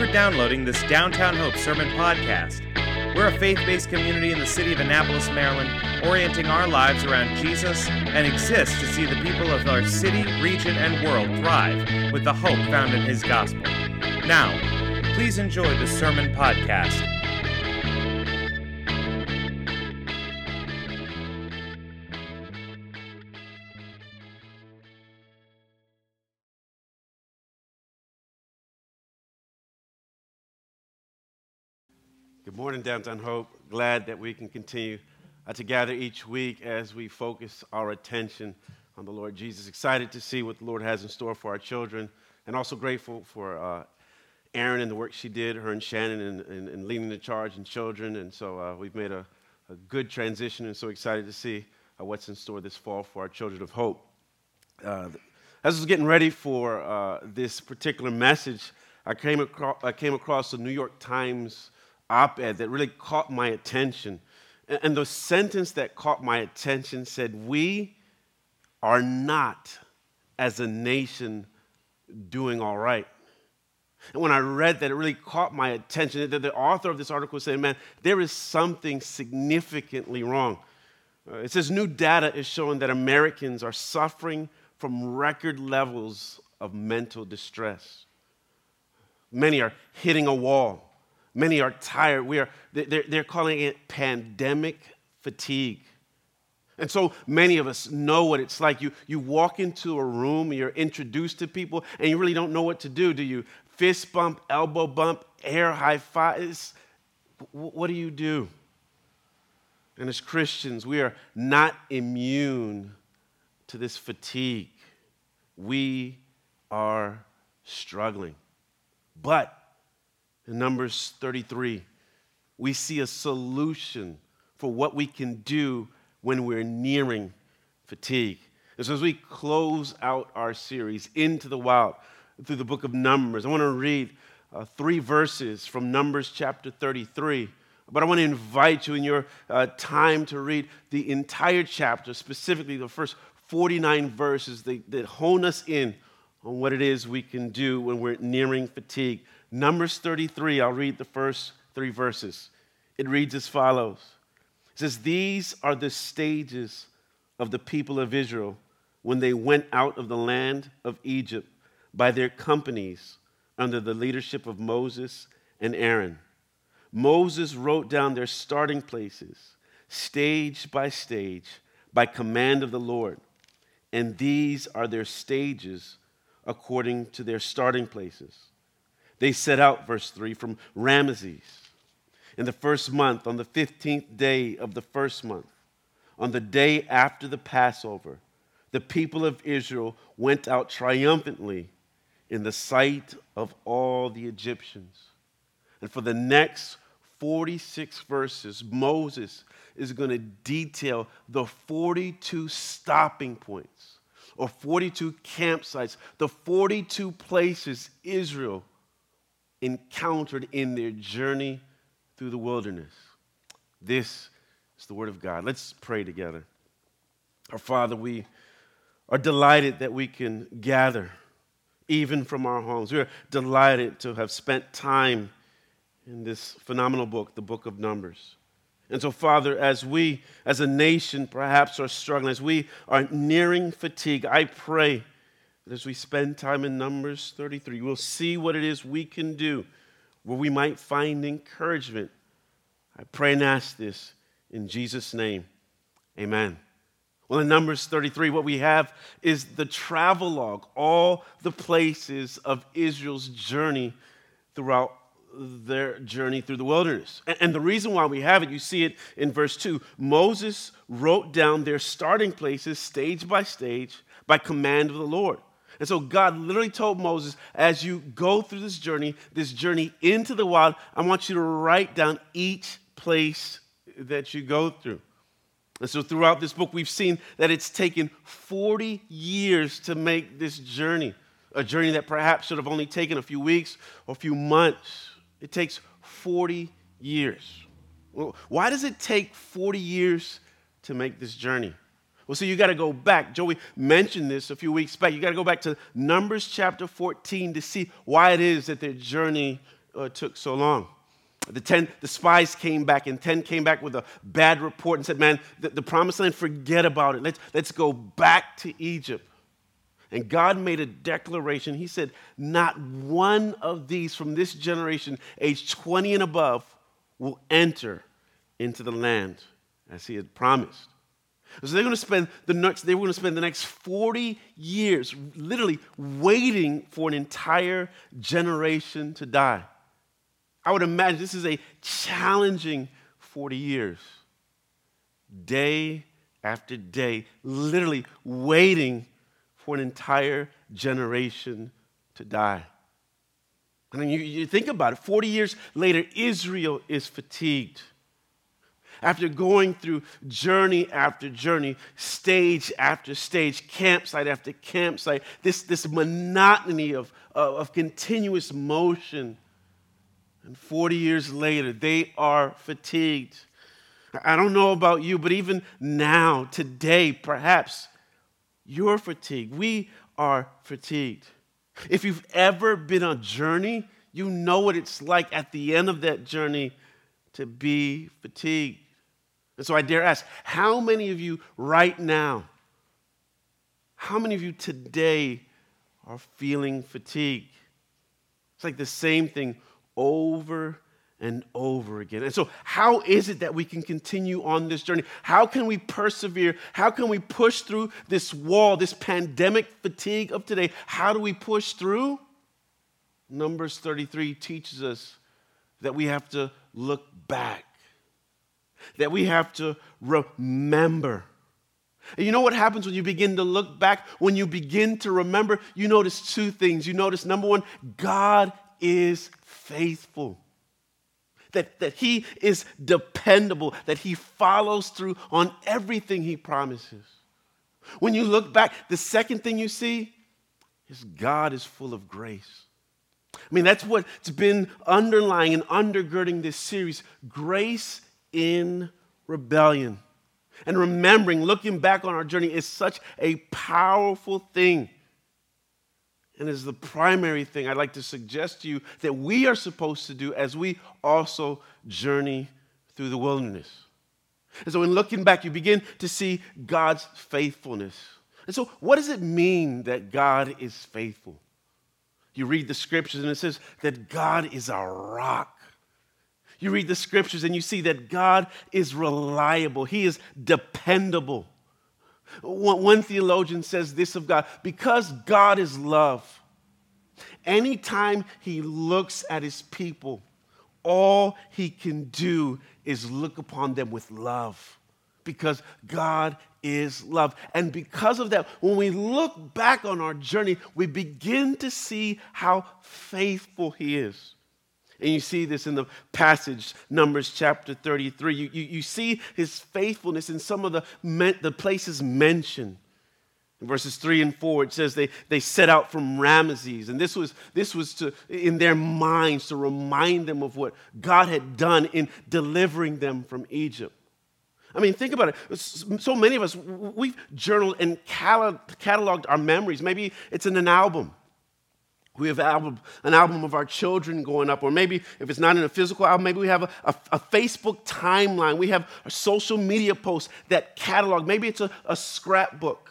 for downloading this Downtown Hope Sermon Podcast. We're a faith based community in the city of Annapolis, Maryland, orienting our lives around Jesus and exist to see the people of our city, region, and world thrive with the hope found in His gospel. Now, please enjoy the Sermon Podcast. Good morning, Downtown Hope. Glad that we can continue uh, to gather each week as we focus our attention on the Lord Jesus. Excited to see what the Lord has in store for our children, and also grateful for uh, Erin and the work she did, her and Shannon, and, in, in leading the charge in children. And so uh, we've made a, a, good transition, and so excited to see uh, what's in store this fall for our children of hope. Uh, as I was getting ready for uh, this particular message, I came, across, I came across the New York Times op ed that really caught my attention. And the sentence that caught my attention said, We are not, as a nation, doing all right. And when I read that, it really caught my attention. that The author of this article said, Man, there is something significantly wrong. Uh, it says new data is showing that Americans are suffering from record levels of mental distress. Many are hitting a wall. Many are tired. We are, they're, they're calling it pandemic fatigue. And so many of us know what it's like. You, you walk into a room, you're introduced to people, and you really don't know what to do. Do you fist bump, elbow bump, air high five? What do you do? And as Christians, we are not immune to this fatigue. We are struggling. But in Numbers 33, we see a solution for what we can do when we're nearing fatigue. And so, as we close out our series, Into the Wild, through the book of Numbers, I want to read uh, three verses from Numbers chapter 33. But I want to invite you in your uh, time to read the entire chapter, specifically the first 49 verses that, that hone us in on what it is we can do when we're nearing fatigue. Numbers 33, I'll read the first three verses. It reads as follows It says, These are the stages of the people of Israel when they went out of the land of Egypt by their companies under the leadership of Moses and Aaron. Moses wrote down their starting places, stage by stage, by command of the Lord. And these are their stages according to their starting places. They set out, verse 3, from Ramesses in the first month, on the 15th day of the first month, on the day after the Passover. The people of Israel went out triumphantly in the sight of all the Egyptians. And for the next 46 verses, Moses is going to detail the 42 stopping points or 42 campsites, the 42 places Israel encountered in their journey through the wilderness. This is the Word of God. Let's pray together. Our Father, we are delighted that we can gather even from our homes. We are delighted to have spent time in this phenomenal book, the book of Numbers. And so, Father, as we as a nation perhaps are struggling, as we are nearing fatigue, I pray as we spend time in Numbers 33, we'll see what it is we can do where we might find encouragement. I pray and ask this in Jesus' name. Amen. Well, in Numbers 33, what we have is the travel log, all the places of Israel's journey throughout their journey through the wilderness. And the reason why we have it, you see it in verse 2. Moses wrote down their starting places, stage by stage, by command of the Lord. And so God literally told Moses, as you go through this journey, this journey into the wild, I want you to write down each place that you go through. And so throughout this book, we've seen that it's taken 40 years to make this journey, a journey that perhaps should have only taken a few weeks or a few months. It takes 40 years. Why does it take 40 years to make this journey? Well, so you got to go back. Joey mentioned this a few weeks back. You got to go back to Numbers chapter 14 to see why it is that their journey uh, took so long. The, ten, the spies came back, and 10 came back with a bad report and said, Man, the, the promised land, forget about it. Let's, let's go back to Egypt. And God made a declaration. He said, Not one of these from this generation, age 20 and above, will enter into the land as He had promised. So they're going to spend the next, they were going to spend the next 40 years literally waiting for an entire generation to die. I would imagine this is a challenging 40 years. Day after day, literally waiting for an entire generation to die. I mean, you, you think about it 40 years later, Israel is fatigued. After going through journey after journey, stage after stage, campsite after campsite, this, this monotony of, of, of continuous motion. And 40 years later, they are fatigued. I don't know about you, but even now, today, perhaps you're fatigued. We are fatigued. If you've ever been on a journey, you know what it's like at the end of that journey to be fatigued. And so I dare ask how many of you right now, how many of you today are feeling fatigue? It's like the same thing over and over again. And so, how is it that we can continue on this journey? How can we persevere? How can we push through this wall, this pandemic fatigue of today? How do we push through? Numbers 33 teaches us that we have to look back, that we have to remember. And you know what happens when you begin to look back? When you begin to remember, you notice two things. You notice, number one, God is faithful that, that he is dependable, that he follows through on everything he promises. When you look back, the second thing you see is God is full of grace. I mean, that's what's been underlying and undergirding this series grace in rebellion. And remembering, looking back on our journey is such a powerful thing and is the primary thing I'd like to suggest to you that we are supposed to do as we also journey through the wilderness. And so, in looking back, you begin to see God's faithfulness. And so, what does it mean that God is faithful? You read the scriptures and it says that God is a rock. You read the scriptures and you see that God is reliable, He is dependable. One theologian says this of God because God is love, anytime he looks at his people, all he can do is look upon them with love because God is love. And because of that, when we look back on our journey, we begin to see how faithful he is. And you see this in the passage, Numbers chapter 33. You, you, you see his faithfulness in some of the, the places mentioned. In verses 3 and 4, it says they, they set out from Ramesses. And this was, this was to, in their minds to remind them of what God had done in delivering them from Egypt. I mean, think about it. So many of us, we've journaled and cataloged our memories. Maybe it's in an album. We have album, an album of our children going up, or maybe if it's not in a physical album, maybe we have a, a, a Facebook timeline. We have a social media post that catalog. Maybe it's a, a scrapbook.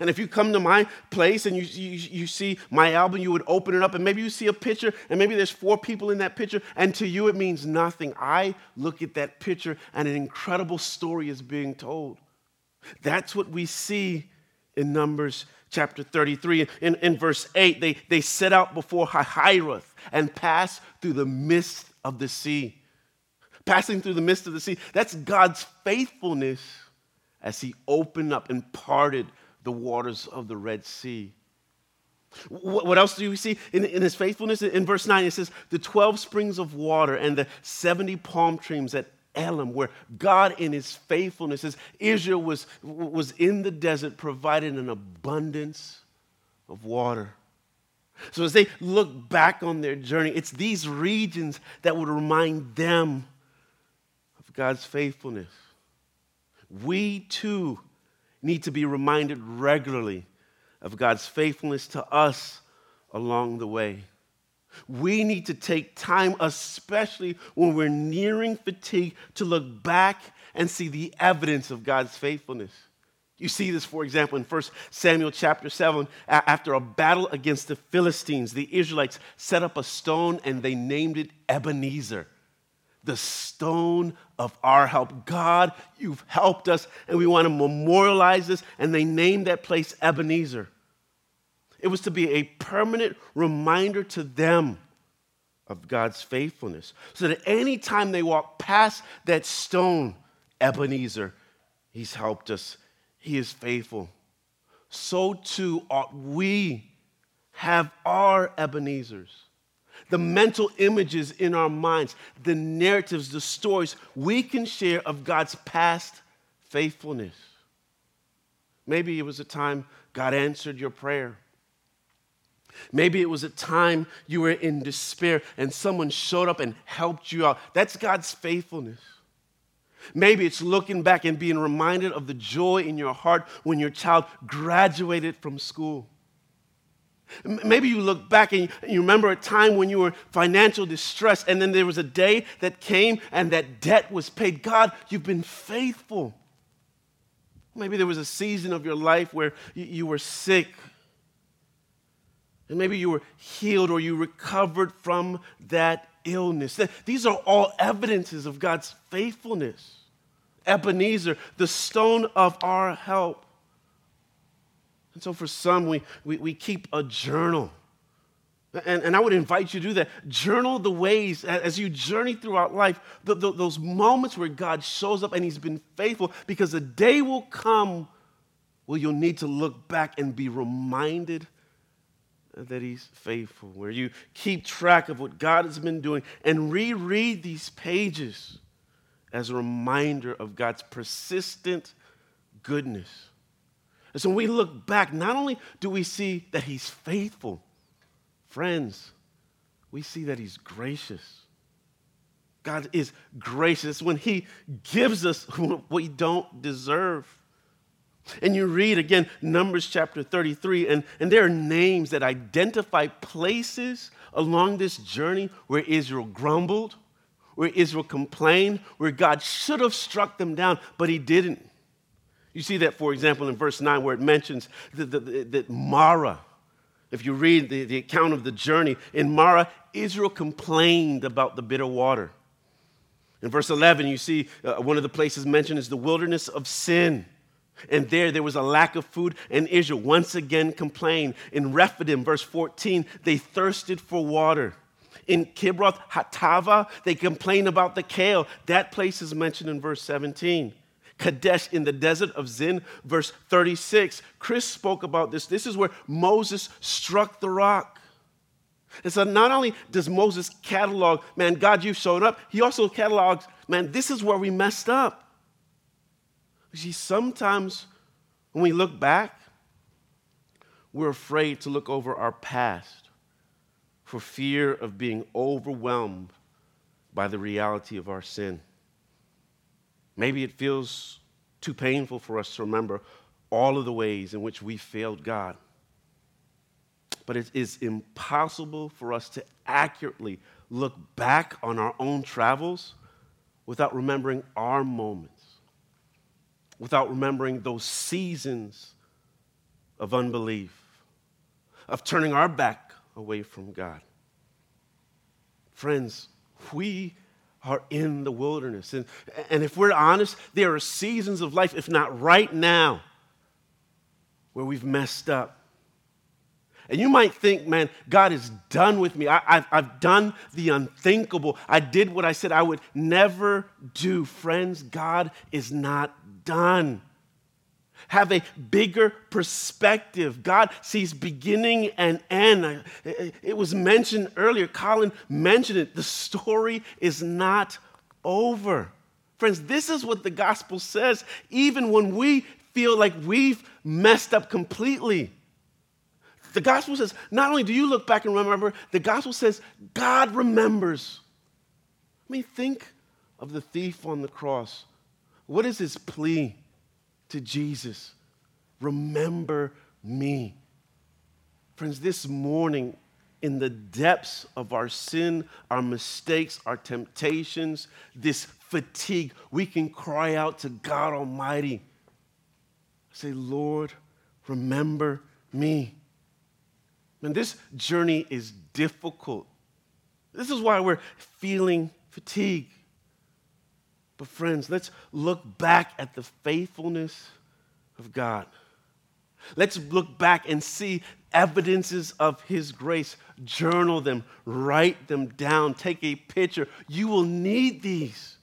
And if you come to my place and you, you, you, see my album, you would open it up and maybe you see a picture and maybe there's four people in that picture and to you it means nothing. I look at that picture and an incredible story is being told. That's what we see in Numbers chapter 33. In, in verse 8, they, they set out before Hahiroth and passed through the midst of the sea. Passing through the midst of the sea. That's God's faithfulness as He opened up and parted the waters of the Red Sea. What else do we see in, in, his faithfulness? In verse 9, it says, The 12 springs of water and the 70 palm trees that Elim, where God, in his faithfulness, as Israel was, was in the desert, provided an abundance of water. So, as they look back on their journey, it's these regions that would remind them of God's faithfulness. We too need to be reminded regularly of God's faithfulness to us along the way. We need to take time, especially when we're nearing fatigue, to look back and see the evidence of God's faithfulness. You see this, for example, in 1 Samuel chapter 7. After a battle against the Philistines, the Israelites set up a stone and they named it Ebenezer, the stone of our help. God, you've helped us, and we want to memorialize this. And they named that place Ebenezer. It was to be a permanent reminder to them of God's faithfulness. So that anytime they walk past that stone, Ebenezer, He's helped us he is faithful. So too ought we have our Ebenezers. The mental images in our minds, the narratives, the stories we can share of God's past faithfulness. Maybe it was a time God answered your prayer. Maybe it was a time you were in despair and someone showed up and helped you out. That's God's faithfulness. Maybe it's looking back and being reminded of the joy in your heart when your child graduated from school. Maybe you look back and you remember a time when you were financial distress, and then there was a day that came and that debt was paid. God, you've been faithful. Maybe there was a season of your life where you were sick, and maybe you were healed or you recovered from that illness. These are all evidences of God's faithfulness. Ebenezer, the stone of our help. And so for some, we, we, we keep a journal. And, and I would invite you to do that. Journal the ways as you journey throughout life, the, the, those moments where God shows up and He's been faithful, because a day will come where you'll need to look back and be reminded that He's faithful, where you keep track of what God has been doing and reread these pages as a reminder of God's persistent goodness. And so when we look back, not only do we see that He's faithful, friends, we see that He's gracious. God is gracious when He gives us what we don't deserve. And you read again Numbers chapter 33, and, and there are names that identify places along this journey where Israel grumbled, where Israel complained, where God should have struck them down, but he didn't. You see that, for example, in verse 9, where it mentions that, that, that Marah, if you read the, the account of the journey, in Marah, Israel complained about the bitter water. In verse 11, you see uh, one of the places mentioned is the wilderness of sin. And there, there was a lack of food, and Israel once again complained. In Rephidim, verse 14, they thirsted for water. In Kibroth Hattaavah, they complain about the kale. That place is mentioned in verse 17. Kadesh in the desert of Zin, verse 36. Chris spoke about this. This is where Moses struck the rock. And so not only does Moses catalog, man, God, you've shown up, he also catalogs, man, this is where we messed up. You see, sometimes when we look back, we're afraid to look over our past for fear of being overwhelmed by the reality of our sin. Maybe it feels too painful for us to remember all of the ways in which we failed God. But it is impossible for us to accurately look back on our own travels without remembering our moments, without remembering those seasons of unbelief, of turning our back away from God. Friends, we are in the wilderness. And, and if we're honest, there are seasons of life, if not right now, where we've messed up. And you might think, man, God is done with me. I, have done the unthinkable. I did what I said I would never do. Friends, God is not done have a bigger perspective. God sees beginning and end. It was mentioned earlier, Colin mentioned it. The story is not over. Friends, this is what the gospel says, even when we feel like we've messed up completely. The gospel says, not only do you look back and remember, the gospel says, God remembers. I mean, think of the thief on the cross. What is his plea? to Jesus. Remember me. Friends, this morning, in the depths of our sin, our mistakes, our temptations, this fatigue, we can cry out to God Almighty. Say, Lord, remember me. And this journey is difficult. This is why we're feeling fatigue. But, friends, let's look back at the faithfulness of God. Let's look back and see evidences of His grace. Journal them, write them down, take a picture. You will need these.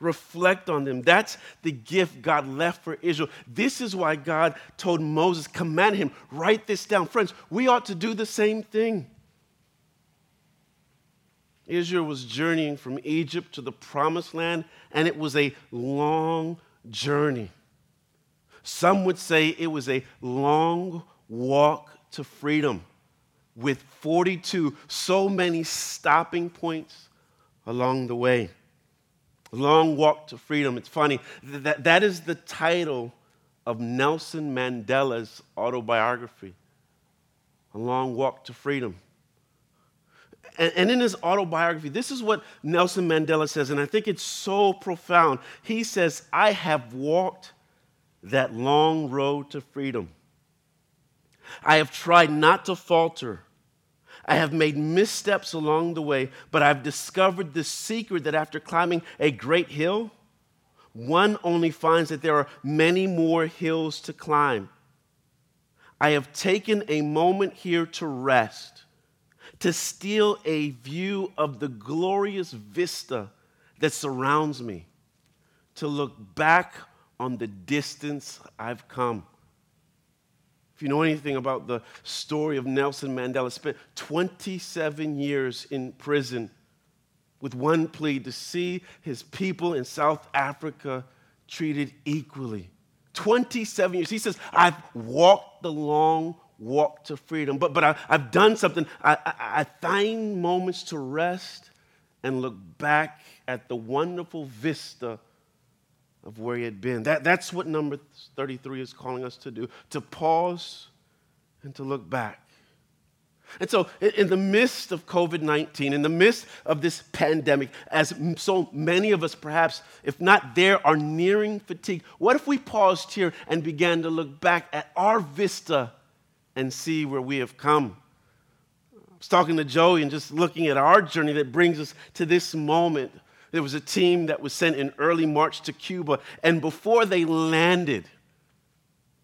Reflect on them. That's the gift God left for Israel. This is why God told Moses, command him, write this down. Friends, we ought to do the same thing. Israel was journeying from Egypt to the promised land, and it was a long journey. Some would say it was a long walk to freedom with 42 so many stopping points along the way. Long Walk to Freedom. It's funny. That, that is the title of Nelson Mandela's autobiography, A Long Walk to Freedom. And, and in his autobiography, this is what Nelson Mandela says, and I think it's so profound. He says, I have walked that long road to freedom. I have tried not to falter. I have made missteps along the way, but I've discovered the secret that after climbing a great hill, one only finds that there are many more hills to climb. I have taken a moment here to rest, to steal a view of the glorious vista that surrounds me, to look back on the distance I've come. If you know anything about the story of Nelson Mandela, spent 27 years in prison with one plea to see his people in South Africa treated equally. 27 years. He says, I've walked the long walk to freedom, but, but I, have done something. I, I, I find moments to rest and look back at the wonderful vista of where he had been. That, that's what number 33 is calling us to do to pause and to look back. And so, in the midst of COVID 19, in the midst of this pandemic, as so many of us, perhaps, if not there, are nearing fatigue, what if we paused here and began to look back at our vista and see where we have come? I was talking to Joey and just looking at our journey that brings us to this moment there was a team that was sent in early March to Cuba, and before they landed,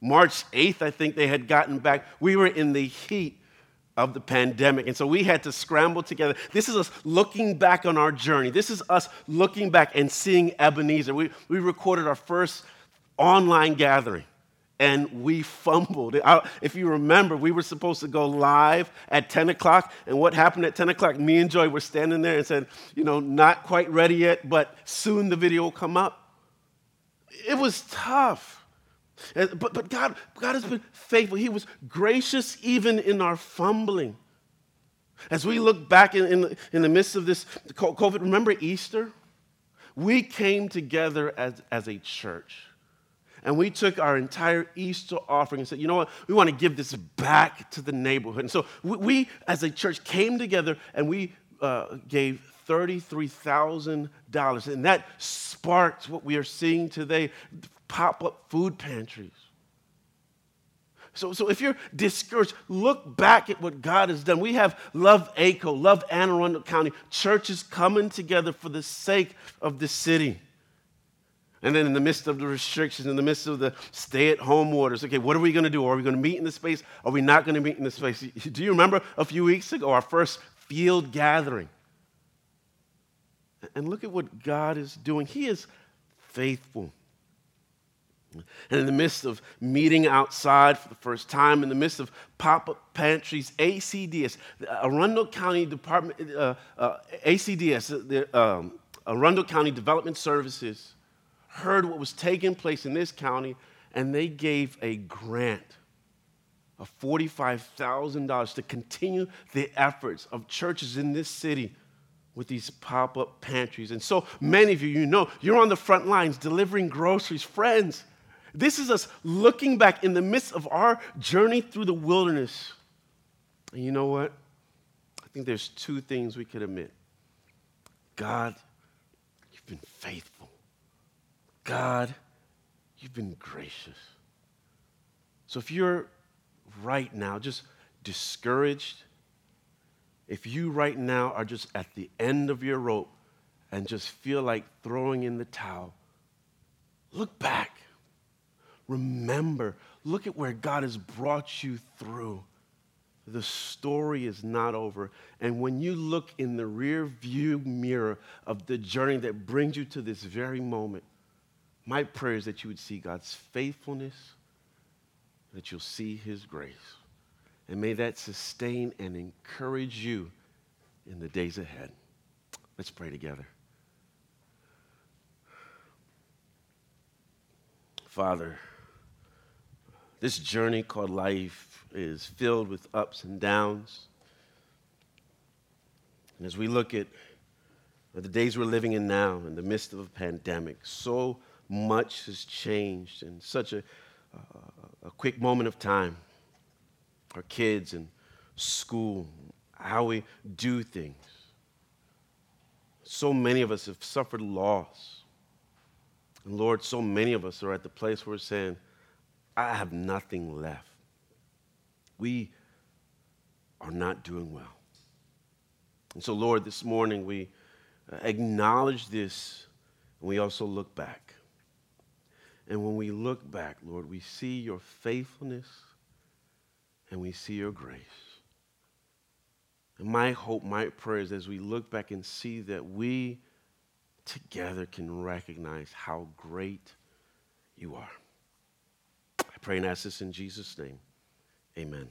March 8th, I think they had gotten back, we were in the heat of the pandemic. And so we had to scramble together. This is us looking back on our journey. This is us looking back and seeing Ebenezer. We, we recorded our first online gathering and we fumbled. If you remember, we were supposed to go live at 10 o'clock, and what happened at 10 o'clock? Me and Joy were standing there and said, you know, not quite ready yet, but soon the video will come up. It was tough. But, but God, God has been faithful. He was gracious even in our fumbling. As we look back in, in, in the midst of this COVID, remember Easter? We came together as, as a church and we took our entire Easter offering and said, you know what, we want to give this back to the neighborhood. And so we, we as a church, came together and we uh, gave $33,000. And that sparked what we are seeing today pop up food pantries. So, so if you're discouraged, look back at what God has done. We have Love ACO, Love Anne Arundel County, churches coming together for the sake of the city. And then in the midst of the restrictions, in the midst of the stay at home orders, okay, what are we going to do? Are we going to meet in the space? Are we not going to meet in the space? Do you remember a few weeks ago, our first field gathering? And look at what God is doing. He is faithful. And in the midst of meeting outside for the first time, in the midst of pop up pantries, ACDS, Arundel County Department, uh, uh, ACDS, the um, Arundel County Development Services, heard what was taking place in this county, and they gave a grant of $45,000 to continue the efforts of churches in this city with these pop up pantries. And so many of you, you know, you're on the front lines delivering groceries. Friends, this is us looking back in the midst of our journey through the wilderness. And you know what? I think there's two things we could admit God, you've been faithful. God, you've been gracious. So if you're right now just discouraged, if you right now are just at the end of your rope and just feel like throwing in the towel, look back. Remember, look at where God has brought you through. The story is not over. And when you look in the rear view mirror of the journey that brings you to this very moment, my prayer is that you would see God's faithfulness, that you'll see His grace. And may that sustain and encourage you in the days ahead. Let's pray together. Father, this journey called life is filled with ups and downs. And as we look at the days we're living in now, in the midst of a pandemic, so much has changed in such a, a quick moment of time. Our kids and school, how we do things. So many of us have suffered loss. And Lord, so many of us are at the place where we're saying, I have nothing left. We are not doing well. And so, Lord, this morning we acknowledge this and we also look back. And when we look back, Lord, we see your faithfulness and we see your grace. And my hope, my prayer is as we look back and see that we together can recognize how great you are. I pray and ask this in Jesus' name. Amen.